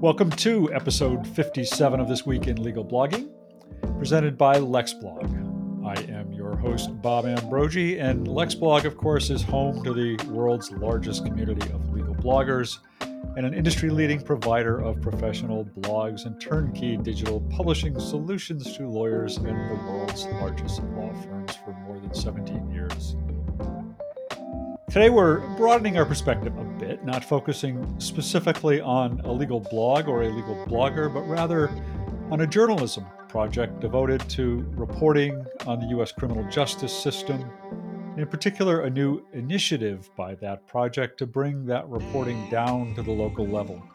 Welcome to episode 57 of This Week in Legal Blogging, presented by LexBlog. I am your host, Bob Ambrogi, and LexBlog, of course, is home to the world's largest community of legal bloggers and an industry leading provider of professional blogs and turnkey digital publishing solutions to lawyers and the world's largest law firms for more than 17 years. Today, we're broadening our perspective a bit, not focusing specifically on a legal blog or a legal blogger, but rather on a journalism project devoted to reporting on the U.S. criminal justice system, in particular, a new initiative by that project to bring that reporting down to the local level.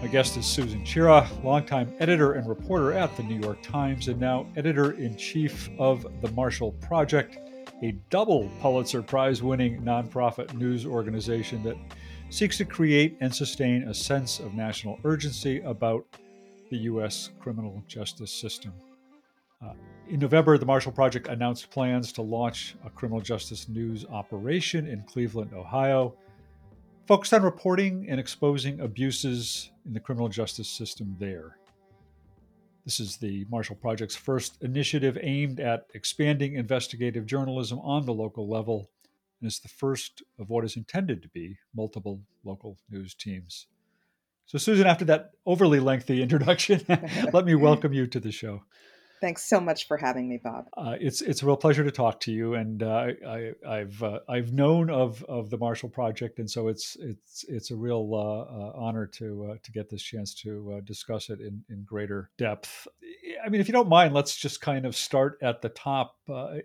My guest is Susan Chira, longtime editor and reporter at the New York Times and now editor in chief of the Marshall Project a double Pulitzer Prize winning nonprofit news organization that seeks to create and sustain a sense of national urgency about the U.S. criminal justice system. Uh, in November, the Marshall Project announced plans to launch a criminal justice news operation in Cleveland, Ohio, focused on reporting and exposing abuses in the criminal justice system there. This is the Marshall Project's first initiative aimed at expanding investigative journalism on the local level, and is the first of what is intended to be multiple local news teams. So, Susan, after that overly lengthy introduction, let me welcome you to the show. Thanks so much for having me, Bob. Uh, it's it's a real pleasure to talk to you, and uh, I, have uh, I've known of of the Marshall Project, and so it's it's it's a real uh, uh, honor to uh, to get this chance to discuss it in in greater depth. I mean, if you don't mind, let's just kind of start at the top.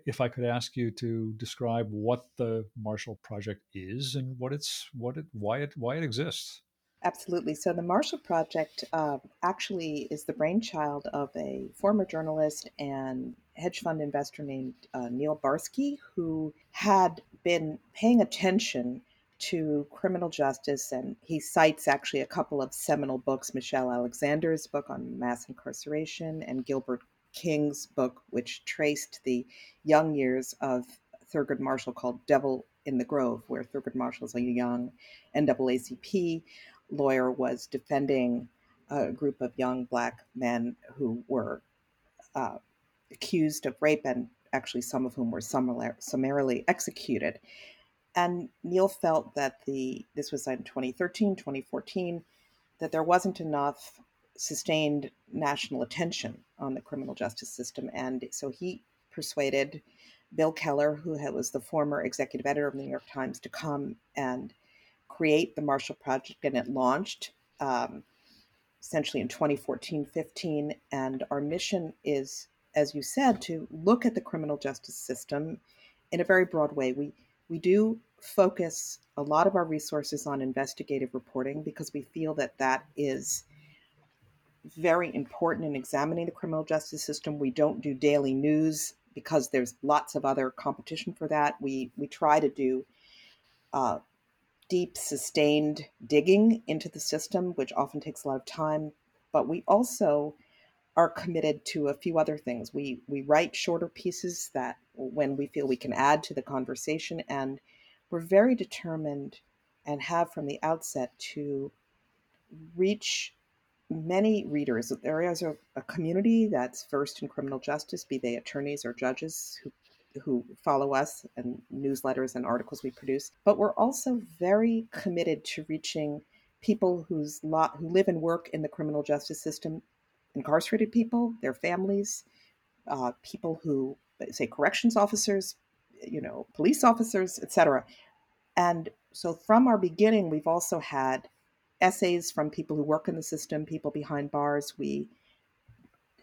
if I could ask you to describe what the Marshall Project is and what it's what it why it why it exists. Absolutely. So the Marshall Project uh, actually is the brainchild of a former journalist and hedge fund investor named uh, Neil Barsky, who had been paying attention to criminal justice. And he cites actually a couple of seminal books Michelle Alexander's book on mass incarceration and Gilbert King's book, which traced the young years of Thurgood Marshall called Devil in the Grove, where Thurgood Marshall is a young NAACP lawyer was defending a group of young black men who were uh, accused of rape and actually some of whom were summarily executed. And Neil felt that the this was in 2013, 2014, that there wasn't enough sustained national attention on the criminal justice system, and so he persuaded Bill Keller, who was the former executive editor of the New York Times, to come and create the Marshall Project, and it launched um, essentially in 2014 15. And our mission is, as you said, to look at the criminal justice system in a very broad way. We, we do focus a lot of our resources on investigative reporting because we feel that that is very important in examining the criminal justice system. We don't do daily news because there's lots of other competition for that. We we try to do uh, deep, sustained digging into the system, which often takes a lot of time. But we also are committed to a few other things. We we write shorter pieces that when we feel we can add to the conversation, and we're very determined and have from the outset to reach many readers. There is a, a community that's versed in criminal justice, be they attorneys or judges who who follow us and newsletters and articles we produce. But we're also very committed to reaching people whose lot who live and work in the criminal justice system, incarcerated people, their families, uh, people who say corrections officers, you know, police officers, etc. And so from our beginning, we've also had essays from people who work in the system, people behind bars. We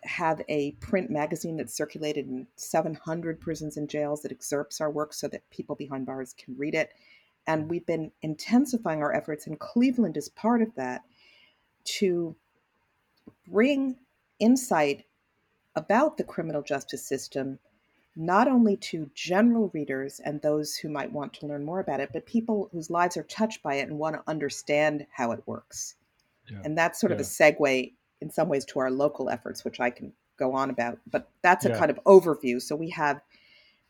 have a print magazine that's circulated in 700 prisons and jails that excerpts our work so that people behind bars can read it. And we've been intensifying our efforts, and Cleveland is part of that, to bring insight about the criminal justice system not only to general readers and those who might want to learn more about it, but people whose lives are touched by it and want to understand how it works. Yeah. And that's sort yeah. of a segue in some ways to our local efforts, which I can go on about. But that's a yeah. kind of overview. So we have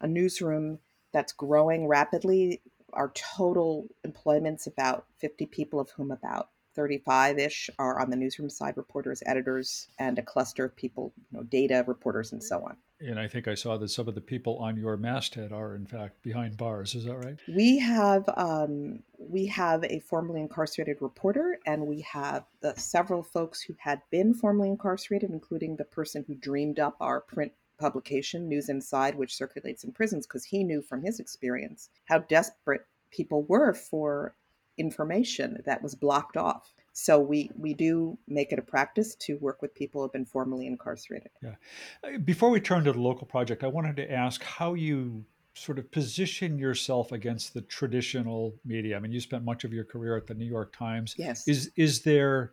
a newsroom that's growing rapidly. Our total employment's about 50 people, of whom about 35 ish are on the newsroom side reporters, editors, and a cluster of people, you know, data reporters, and so on. And I think I saw that some of the people on your masthead are, in fact, behind bars. Is that right? We have um, we have a formerly incarcerated reporter, and we have the, several folks who had been formerly incarcerated, including the person who dreamed up our print publication, News Inside, which circulates in prisons, because he knew from his experience how desperate people were for information that was blocked off. So we we do make it a practice to work with people who have been formerly incarcerated. Yeah. Uh, before we turn to the local project, I wanted to ask how you sort of position yourself against the traditional media. I mean, you spent much of your career at the New York Times. Yes. Is is there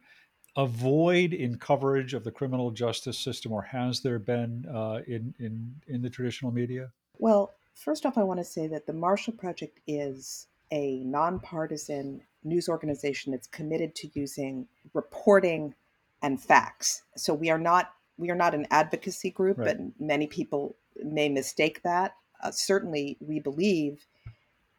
a void in coverage of the criminal justice system, or has there been uh, in in in the traditional media? Well, first off, I want to say that the Marshall Project is a nonpartisan news organization that's committed to using reporting and facts. So we are not we are not an advocacy group, right. and many people may mistake that. Uh, certainly, we believe,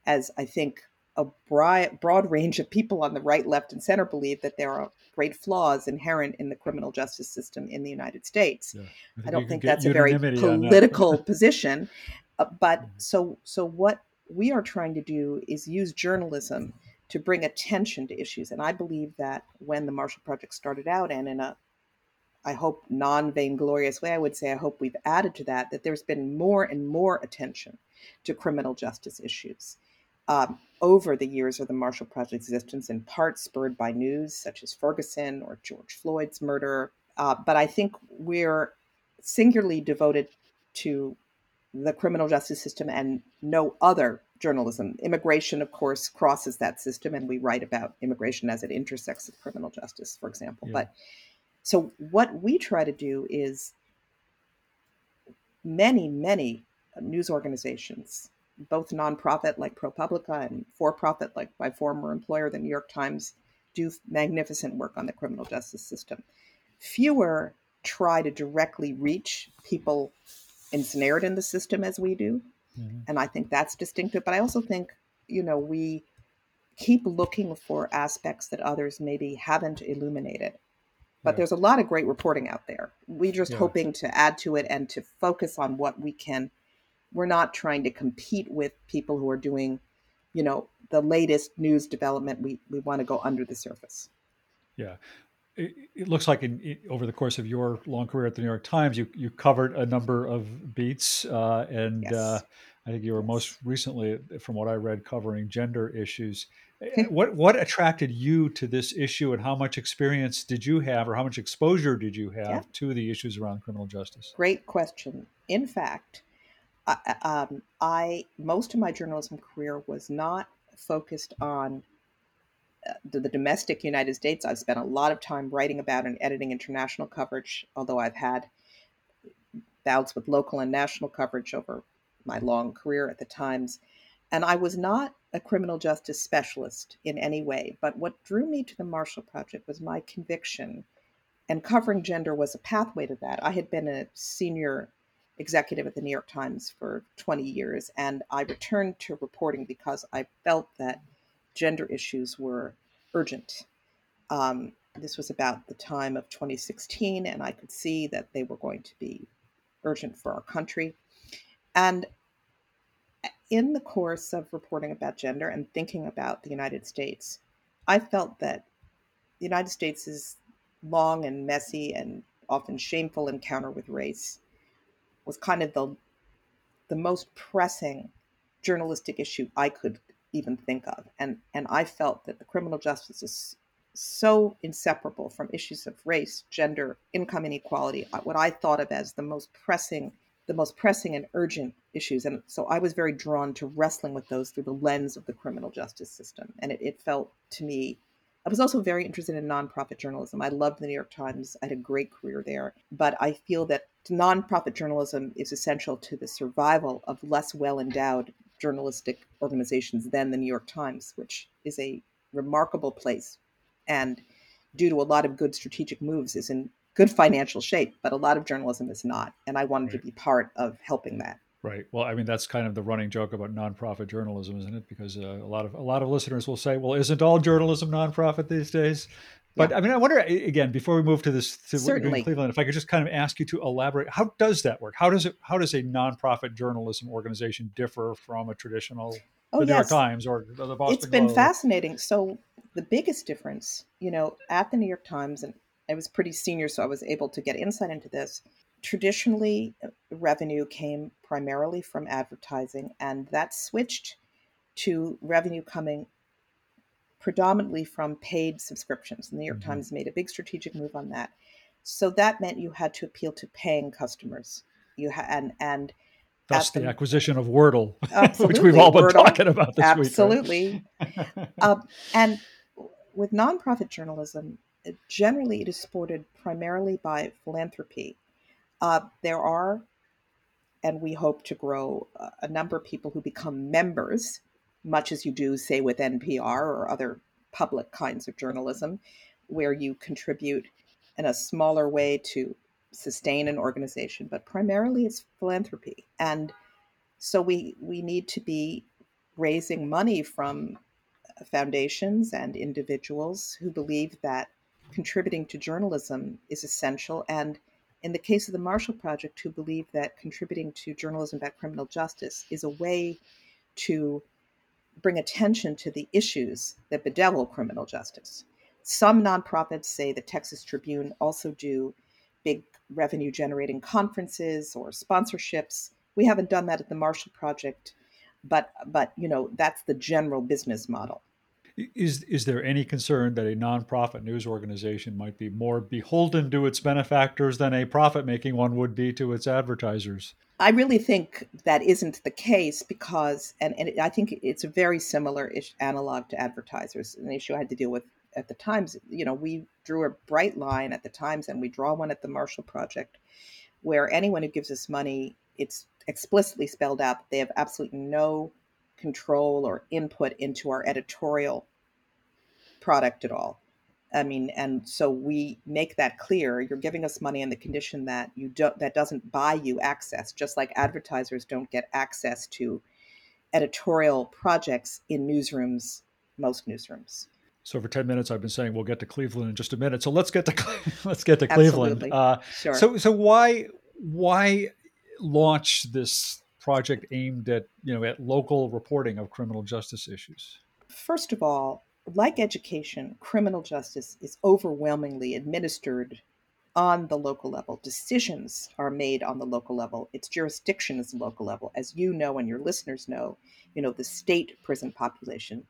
as I think a broad, broad range of people on the right, left, and center believe that there are great flaws inherent in the criminal justice system in the United States. Yeah. I, I, don't think that's a very political position, uh, but mm-hmm. so so what we are trying to do is use journalism to bring attention to issues. And I believe that when the Marshall Project started out, and in a, I hope, non vainglorious way, I would say I hope we've added to that, that there's been more and more attention to criminal justice issues um, over the years of the Marshall Project's existence, in part spurred by news such as Ferguson or George Floyd's murder. Uh, but I think we're singularly devoted to the criminal justice system and no other journalism. Immigration, of course, crosses that system, and we write about immigration as it intersects with criminal justice, for example. Yeah. But so what we try to do is many, many news organizations, both nonprofit like ProPublica and for profit like my former employer, the New York Times, do magnificent work on the criminal justice system. Fewer try to directly reach people ensnared in the system as we do. Mm-hmm. And I think that's distinctive. But I also think, you know, we keep looking for aspects that others maybe haven't illuminated. But yeah. there's a lot of great reporting out there. We're just yeah. hoping to add to it and to focus on what we can. We're not trying to compete with people who are doing, you know, the latest news development. We we want to go under the surface. Yeah it, it looks like in, over the course of your long career at the New York Times, you you covered a number of beats, uh, and yes. uh, I think you were most recently, from what I read, covering gender issues. Eh, what what attracted you to this issue, and how much experience did you have, or how much exposure did you have yeah. to the issues around criminal justice? Great question. In fact, I, um, I most of my journalism career was not focused on the, the domestic United States, I've spent a lot of time writing about and editing international coverage, although I've had bouts with local and national coverage over my long career at the Times. And I was not a criminal justice specialist in any way, but what drew me to the Marshall Project was my conviction, and covering gender was a pathway to that. I had been a senior executive at the New York Times for 20 years, and I returned to reporting because I felt that gender issues were urgent. Um, this was about the time of 2016, and I could see that they were going to be urgent for our country. And in the course of reporting about gender and thinking about the United States, I felt that the United States' long and messy and often shameful encounter with race was kind of the the most pressing journalistic issue I could even think of. And and I felt that the criminal justice is so inseparable from issues of race, gender, income inequality, uh, what I thought of as the most pressing, the most pressing and urgent issues. And so I was very drawn to wrestling with those through the lens of the criminal justice system. And it, it felt to me I was also very interested in nonprofit journalism. I loved the New York Times. I had a great career there. But I feel that nonprofit journalism is essential to the survival of less well endowed journalistic organizations than the New York Times, which is a remarkable place. And due to a lot of good strategic moves, is in good financial shape, but a lot of journalism is not. And I wanted right. to be part of helping that. Right. Well, I mean that's kind of the running joke about nonprofit journalism, isn't it? Because uh, a lot of a lot of listeners will say, "Well, isn't all journalism nonprofit these days?" But yeah. I mean, I wonder again before we move to this to Certainly. Cleveland, if I could just kind of ask you to elaborate. How does that work? How does it? How does a nonprofit journalism organization differ from a traditional oh, the New. York Times or the Boston? It's been Globe? fascinating. So the biggest difference, you know, at the New York Times, and I was pretty senior, so I was able to get insight into this traditionally uh, revenue came primarily from advertising and that switched to revenue coming predominantly from paid subscriptions the new york mm-hmm. times made a big strategic move on that so that meant you had to appeal to paying customers you had and and that's the, the, acquisition of Wordle, which we've all been Wordle, talking about this absolutely. week. Absolutely. um, and with nonprofit journalism, generally it is supported primarily by philanthropy. Uh, there are, and we hope to grow, uh, a number of people who become members, much as you do, say, with NPR or other public kinds of journalism, where you contribute in a smaller way to sustain an organization, but primarily it's philanthropy. And so we, we need to be raising money from uh, foundations and individuals who believe that contributing to journalism is essential and in the case of the Marshall Project, who believe that contributing to journalism about criminal justice is a way to bring attention to the issues that bedevil criminal justice. Some nonprofits say the Texas Tribune also do big revenue generating conferences or sponsorships. We haven't done that at the Marshall Project, but but you know that's the general business model. Is is there any concern that a nonprofit news organization might be more beholden to its benefactors than a profit-making one would be to its advertisers? I really think that isn't the case because, and, and I think it's a very similar ish, analog to advertisers. An issue I had to deal with at the Times. You know, we drew a bright line at the Times, and we draw one at the Marshall Project, where anyone who gives us money, it's explicitly spelled out that they have absolutely no control or input into our editorial product at all. I mean, and so we make that clear. You're giving us money on the condition that you don't that doesn't buy you access, just like advertisers don't get access to editorial projects in newsrooms, most newsrooms. So for ten minutes, I've been saying we'll get to Cleveland in just a minute. So let's get to let's get to Cleveland. Uh, sure. So so why why launch this project aimed at you know at local reporting of criminal justice issues? First of all, like education, criminal justice is overwhelmingly administered on the local level. Decisions are made on the local level. Its jurisdiction is the local level. As you know and your listeners know, you know, the state prison population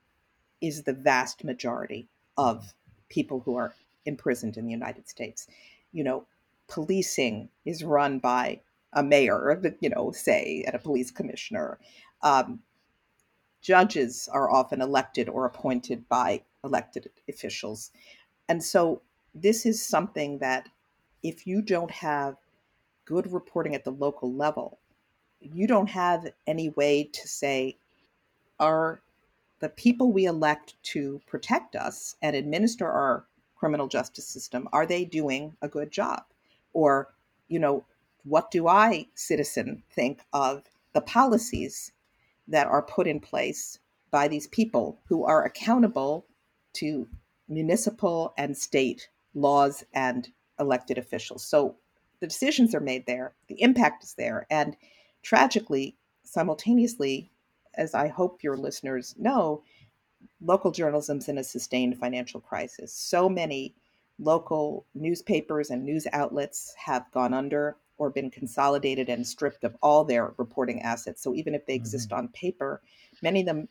is the vast majority of people who are imprisoned in the United States. You know, policing is run by a mayor, you know, say, and a police commissioner. Um, judges are often elected or appointed by elected officials. And so this is something that if you don't have good reporting at the local level, you don't have any way to say, are the people we elect to protect us and administer our criminal justice system, are they doing a good job? Or, you know, what do I, citizen, think of the policies that are put in place by these people who are accountable to municipal and state laws and elected officials. So the decisions are made there, the impact is there. And tragically, simultaneously, as I hope your listeners know, local journalism's in a sustained financial crisis. So many local newspapers and news outlets have gone under or been consolidated and stripped of all their reporting assets. So even if they exist mm-hmm. on paper, many of them,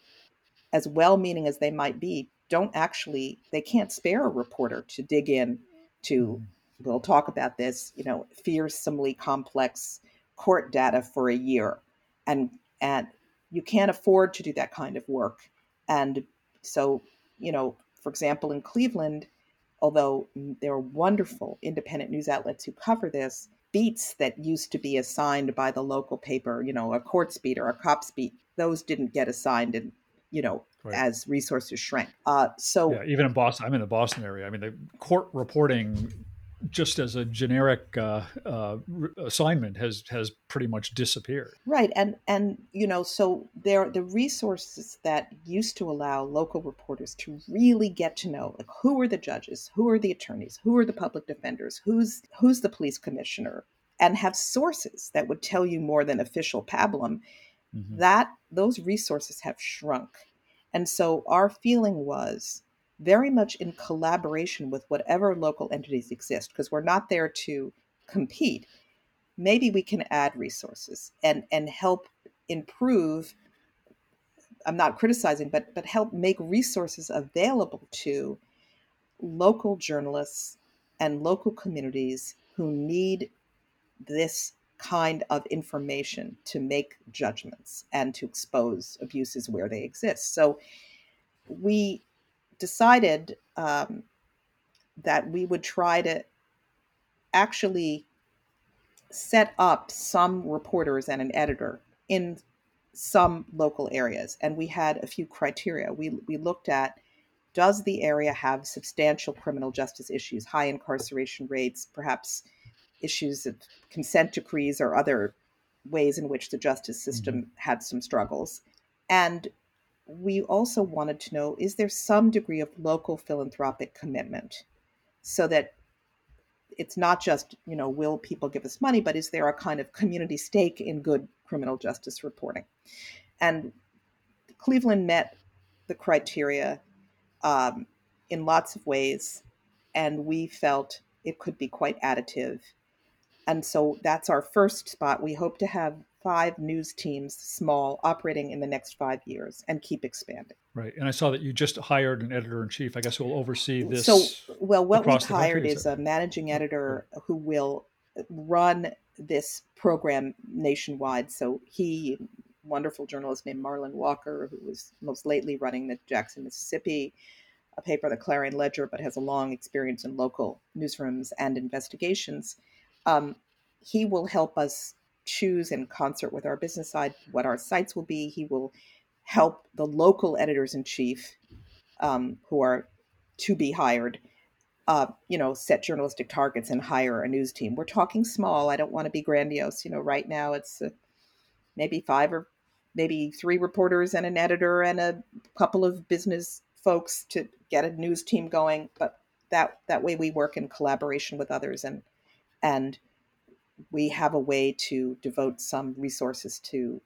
as well meaning as they might be, don't actually, they can't spare a reporter to dig in to, mm-hmm. we'll talk about this, you know, fearsomely complex court data for a year. And, and you can't afford to do that kind of work. And so, you know, for example, in Cleveland, although there are wonderful independent news outlets who cover this, beats that used to be assigned by the local paper, you know, a courts beat or a cops beat, those didn't get assigned and you know right. as resources shrank. Uh, so yeah, even in Boston, I'm in the Boston area. I mean, the court reporting just as a generic uh, uh, assignment has has pretty much disappeared. Right, and and you know, so there the resources that used to allow local reporters to really get to know like who are the judges, who are the attorneys, who are the public defenders, who's who's the police commissioner, and have sources that would tell you more than official pablum. Mm-hmm. That those resources have shrunk, and so our feeling was very much in collaboration with whatever local entities exist because we're not there to compete. Maybe we can add resources and and help improve i'm not criticizing but but help make resources available to local journalists and local communities who need this kind of information to make judgments and to expose abuses where they exist. So we decided um, that we would try to actually set up some reporters and an editor in some local areas. And we had a few criteria. We, we looked at does the area have substantial criminal justice issues, high incarceration rates, perhaps issues of consent decrees or other ways in which the justice system mm-hmm. had some struggles? And we also wanted to know is there some degree of local philanthropic commitment? So that it's not just you know will people give us money but is there a kind of community stake in good criminal justice reporting? And cleveland met the criteria um, in lots of ways and we felt it could be quite additive. And so that's our first spot. We hope to have five news teams, small, operating in the next five years and keep expanding. Right. And I saw that you just hired an editor in chief, I guess, who will oversee this. So, well, what we've hired is, is a managing editor who will run this program nationwide. So, he, wonderful journalist named Marlon Walker, who was most lately running the Jackson, Mississippi, a paper, the Clarion Ledger, but has a long experience in local newsrooms and investigations. Um, he will help us choose in concert with our business side what our sites will be. He will help the local editors in chief um, who are to be hired, uh, you know, set journalistic targets and hire a news team. We're talking small. I don't want to be grandiose. You know, right now it's uh, maybe five or maybe three reporters and an editor and a couple of business folks to get a news team going. But that that way we work in collaboration with others and and we have a way to devote some resources to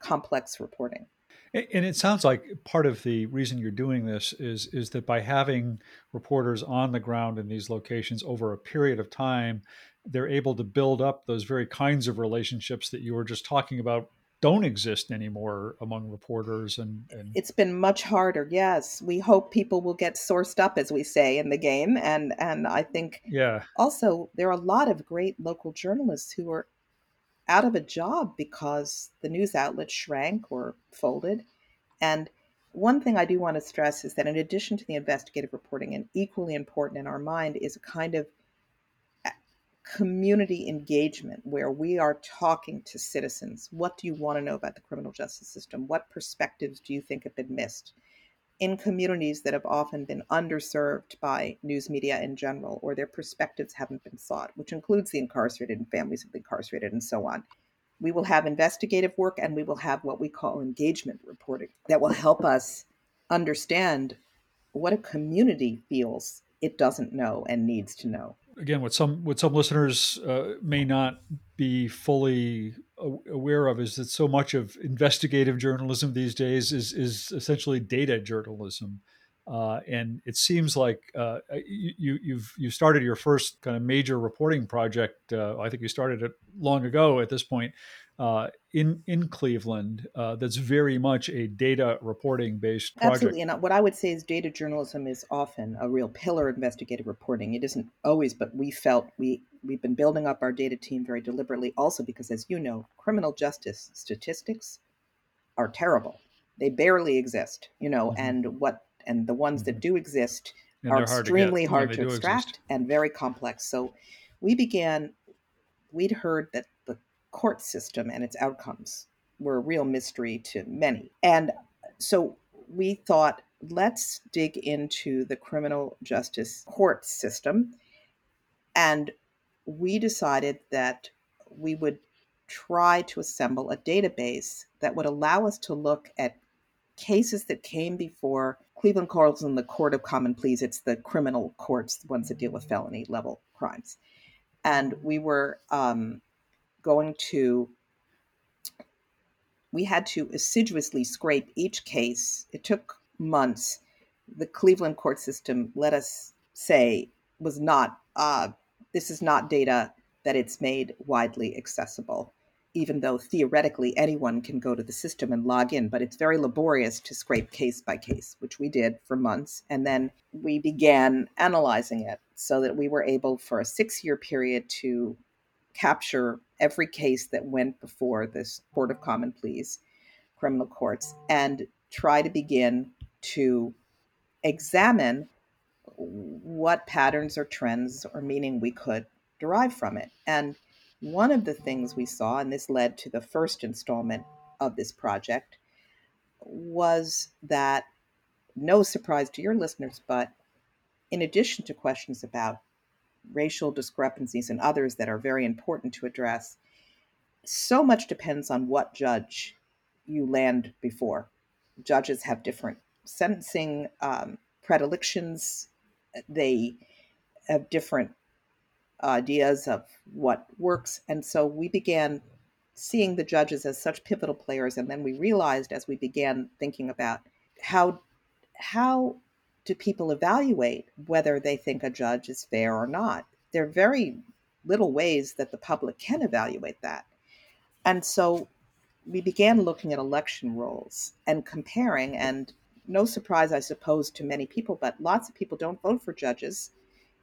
complex reporting. And it sounds like part of the reason you're doing this is is that by having reporters on the ground in these locations over a period of time, they're able to build up those very kinds of relationships that you were just talking about don't exist anymore among reporters and, and, it's been much harder yes. We hope people will get sourced up as we say in the game and and i think yeah. also there are a lot of great local journalists who are out of a job because the news outlets shrank or folded. And one thing i do want to stress is that in addition to the investigative reporting and equally important in our mind is a kind of community engagement where we are talking to citizens. What do you want to know about the criminal justice system? What perspectives do you think have been missed? In communities that have often been underserved by news media in general, or their perspectives haven't been sought, which includes the incarcerated and families of the incarcerated and so on. We will have investigative work and we will have what we call engagement reporting that will help us understand what a community feels it doesn't know and needs to know again what some what some listeners uh, may not be fully aware of is that so much of investigative journalism these days is is essentially data journalism. Uh, and it seems like uh, you, you've you started your first kind of major reporting project. Uh, I think you started it long ago at this point, uh, in in Cleveland uh, that's very much a data reporting based project. Absolutely, and what I would say is data journalism is often a real pillar of investigative reporting. It isn't always, but we felt we we've been building up our data team very deliberately, also because, as you know, criminal justice statistics are terrible. They barely exist, you know, mm-hmm. and what and the ones mm-hmm. that do exist and are extremely hard to, hard to extract exist. and very complex. So we began. We'd heard that court system and its outcomes were a real mystery to many. And so we thought, let's dig into the criminal justice court system And we decided that we would try to assemble a database that would allow us to look at cases that came before Cleveland Courts and the Court of Common Pleas. It's the criminal courts, the ones that deal with felony level crimes. And we were um, going to, we had to assiduously scrape each case. It took months. The Cleveland court system, let us say, was not, uh, this is not data that it's made widely accessible even though theoretically anyone can go to the system and log in, but it's very laborious to scrape case by case, which we did for months. And then we began analyzing it so that we were able for a six year period to capture every case that went before this Court of Common Pleas, criminal courts, and try to begin to examine what patterns or trends or meaning we could derive from it. And one of the things we saw, and this led to the first installment of this project, was that no surprise to your listeners, but in addition to questions about racial discrepancies and others that are very important to address, so much depends on what judge you land before. Judges have different sentencing um, predilections, they have different ideas of what works. And so we began seeing the judges as such pivotal players. And then we realized as we began thinking about how how do people evaluate whether they think a judge is fair or not? There are very little ways that the public can evaluate that. And so we began looking at election rolls and comparing, and no surprise, I suppose, to many people, but lots of people don't vote for judges,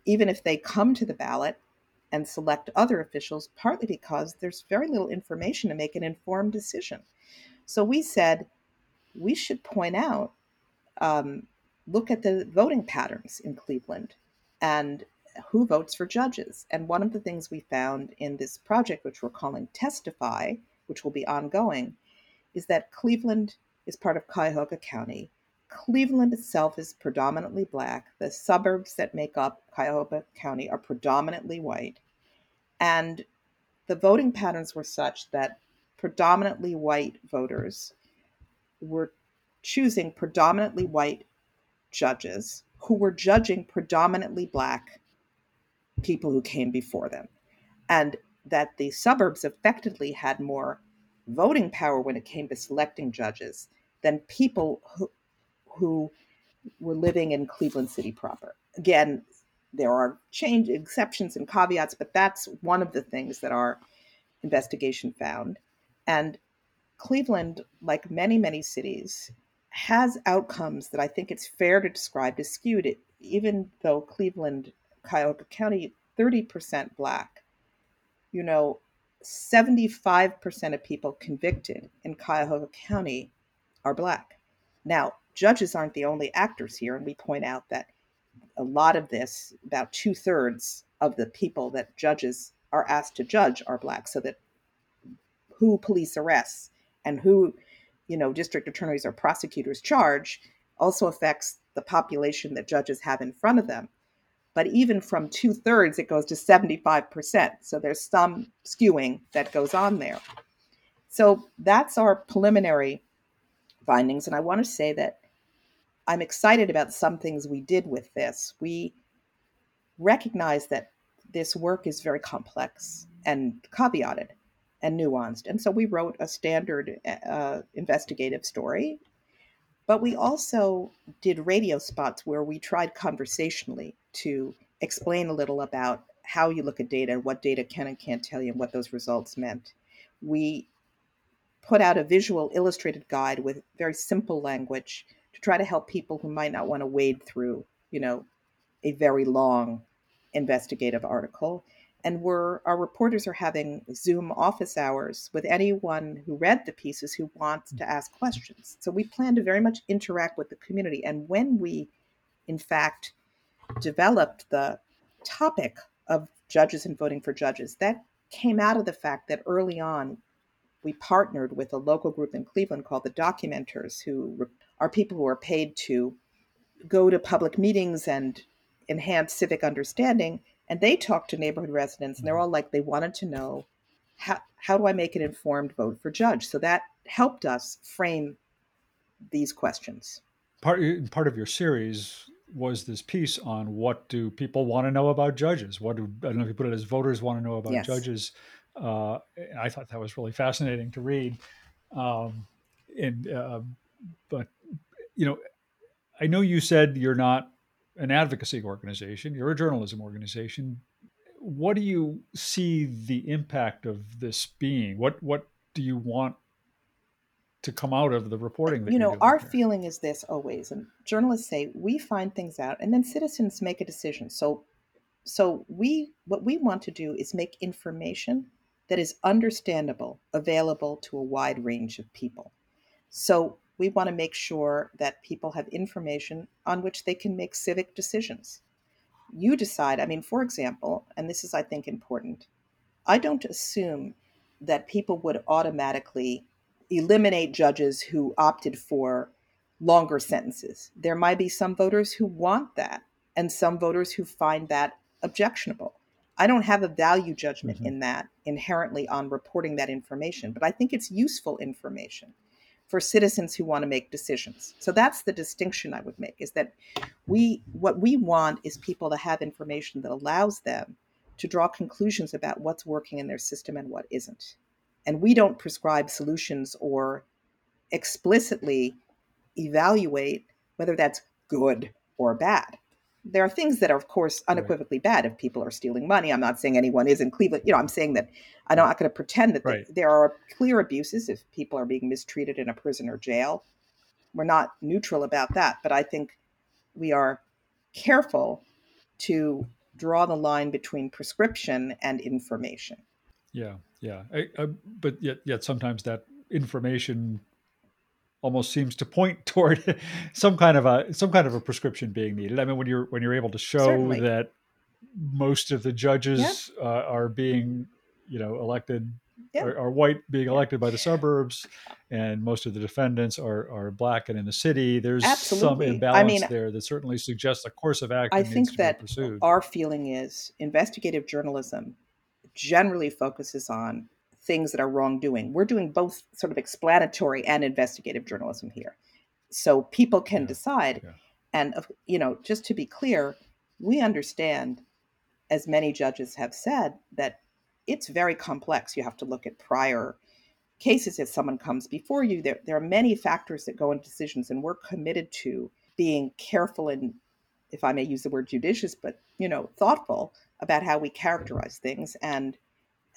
even if they come to the ballot and select other officials, partly because there's very little information to make an informed decision. So we said we should point out, um, look at the voting patterns in Cleveland and who votes for judges. And one of the things we found in this project, which we're calling Testify, which will be ongoing, is that Cleveland is part of Cuyahoga County. Cleveland itself is predominantly black. The suburbs that make up Cuyahoga County are predominantly white. And the voting patterns were such that predominantly white voters were choosing predominantly white judges who were judging predominantly black people who came before them. And that the suburbs effectively had more voting power when it came to selecting judges than people who, who were living in Cleveland City proper. Again, there are change exceptions and caveats, but that's one of the things that our investigation found. And Cleveland, like many, many cities, has outcomes that I think it's fair to describe as skewed. It, even though Cleveland, Cuyahoga County, 30% black, you know, 75% of people convicted in Cuyahoga County are black. Now, judges aren't the only actors here, and we point out that a lot of this, about two thirds of the people that judges are asked to judge are black, so that who police arrests and who, you know, district attorneys or prosecutors charge also affects the population that judges have in front of them. But even from two thirds, it goes to 75%. So there's some skewing that goes on there. So that's our preliminary findings. And I want to say that I'm excited about some things we did with this. We recognize that this work is very complex and caveated and nuanced. And so we wrote a standard uh, investigative story, but we also did radio spots where we tried conversationally to explain a little about how you look at data, and what data can and can't tell you, and what those results meant. We put out a visual illustrated guide with very simple language to try to help people who might not want to wade through, you know, a very long investigative article. And we're our reporters are having Zoom office hours with anyone who read the pieces who wants to ask mm-hmm. questions. So we plan to very much interact with the community. And when we, in fact, developed the topic of judges and voting for judges, that came out of the fact that early on we partnered with a local group in Cleveland called the Documenters, who are people who are paid to go to public meetings and enhance civic understanding And they talked to neighborhood residents, and they're all like, they wanted to know how, how do I make an informed vote for judge? So that helped us frame these questions. Part, part of your series was this piece on what do people want to know about judges? What do, I don't know if you put it as voters want to know about yes. judges. Uh, I thought that was really fascinating to read. Um, and, uh, but, you know, I know you said you're not an advocacy organization, you're a journalism organization. What do you see the impact of this being? What what do you want to come out of the reporting that you know our feeling is this always and journalists say we find things out and then citizens make a decision so so we what we want to do is make information that is understandable available to a wide range of people so we want to make sure that people have information on which they can make civic decisions. You decide, I mean, for example, and this is, I think, important, I don't assume that people would automatically eliminate judges who opted for longer sentences. There might be some voters who want that and some voters who find that objectionable. I don't have a value judgment mm-hmm. in that inherently on reporting that information, but I think it's useful information for citizens who want to make decisions. So that's the distinction I would make is that we what we want is people to have information that allows them to draw conclusions about what's working in their system and what isn't. And we don't prescribe solutions or explicitly evaluate whether that's good or bad there are things that are, of course, unequivocally right. bad if people are stealing money. I'm not saying anyone is in Cleveland. You know, I'm saying that I'm not going to pretend that right. there are clear abuses if people are being mistreated in a prison or jail. We're not neutral about that, but I think we are careful to draw the line between prescription and information. Yeah, yeah, I, I, but yet, yet sometimes that information almost seems to point toward some kind of a some kind of a prescription being needed. I mean, when you're when you're able to show Certainly. that most of the judges yeah. uh, are being, you know, elected yeah. are, are, white being elected by the suburbs, and most of the defendants are are black and in the city. There's Absolutely. some imbalance I mean, there that certainly suggests a course of action. I think that our feeling is investigative journalism generally focuses on things that are wrongdoing. We're doing both sort of explanatory and investigative journalism here. So people can yeah. decide. Yeah. And, you know, just to be clear, we understand, as many judges have said, that it's very complex. You have to look at prior cases if someone comes before you. There, there are many factors that go into decisions, and we're committed to being careful and, if I may use the word judicious, but, you know, thoughtful about how we characterize things and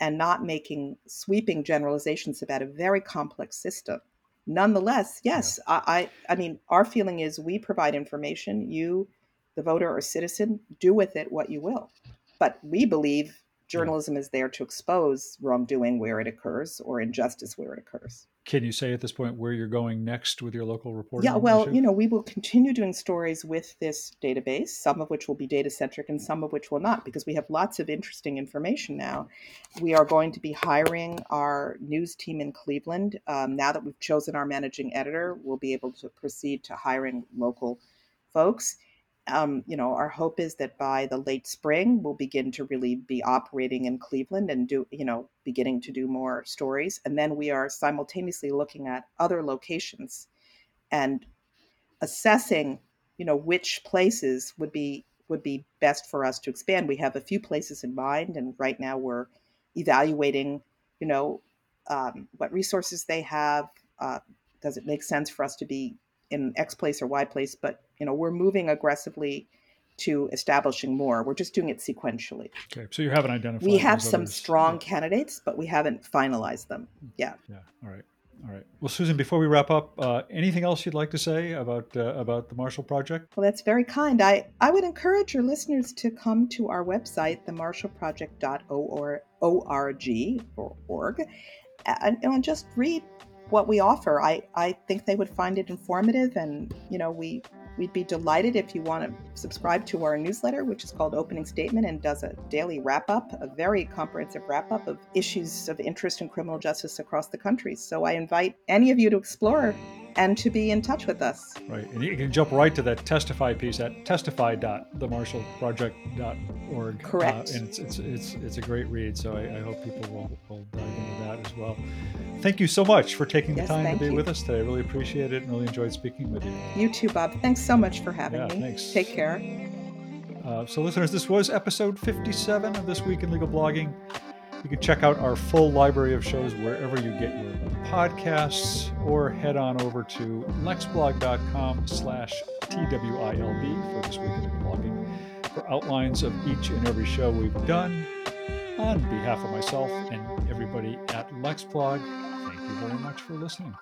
and not making sweeping generalizations about a very complex system. Nonetheless, yes, yeah. I, I, I mean, our feeling is we provide information. You, the voter or citizen, do with it what you will. But we believe journalism is there to expose wrongdoing where it occurs or injustice where it occurs. Can you say at this point where you're going next with your local reporting? Yeah, well, you know, we will continue doing stories with this database, some of which will be data centric and some of which will not, because we have lots of interesting information now. We are going to be hiring our news team in Cleveland. Um, now that we've chosen our managing editor, we'll be able to proceed to hiring local folks um, you know, our hope is that by the late spring, we'll begin to really be operating in Cleveland and do, you know, beginning to do more stories. And then we are simultaneously looking at other locations and assessing, you know, which places would be would be best for us to expand. We have a few places in mind, and right now we're evaluating, you know, um, what resources they have. Uh, does it make sense for us to be in X place or Y place, but you know we're moving aggressively to establishing more. We're just doing it sequentially. Okay, so you haven't identified. We have some others. strong yeah. candidates, but we haven't finalized them. Yeah. Yeah. All right. All right. Well, Susan, before we wrap up, uh, anything else you'd like to say about uh, about the Marshall Project? Well, that's very kind. I, I would encourage your listeners to come to our website, themarshallproject.org or org, and, and just read what we offer. I, I think they would find it informative and, you know, we we'd be delighted if you want to subscribe to our newsletter, which is called Opening Statement and does a daily wrap up, a very comprehensive wrap up of issues of interest in criminal justice across the country. So I invite any of you to explore and to be in touch with us. Right. And you can jump right to that testify piece at testify.themarshallproject.org. Correct. Uh, and it's, it's, it's, it's a great read. So I, I hope people will, will dive into that as well. Thank you so much for taking the time to be you. with us today. I really appreciate it and really enjoyed speaking with you. You too, Bob. Thanks so much for having Yeah, me. thanks. Take care. Uh, so, listeners, this was episode 57 of This Week in Legal Blogging. You can check out our full library of shows wherever you get your podcasts, or head on over to lexblog.com slash TWILB for This Week in Blogging for outlines of each and every show we've done. On behalf of myself and everybody at LexBlog, thank you very much for listening.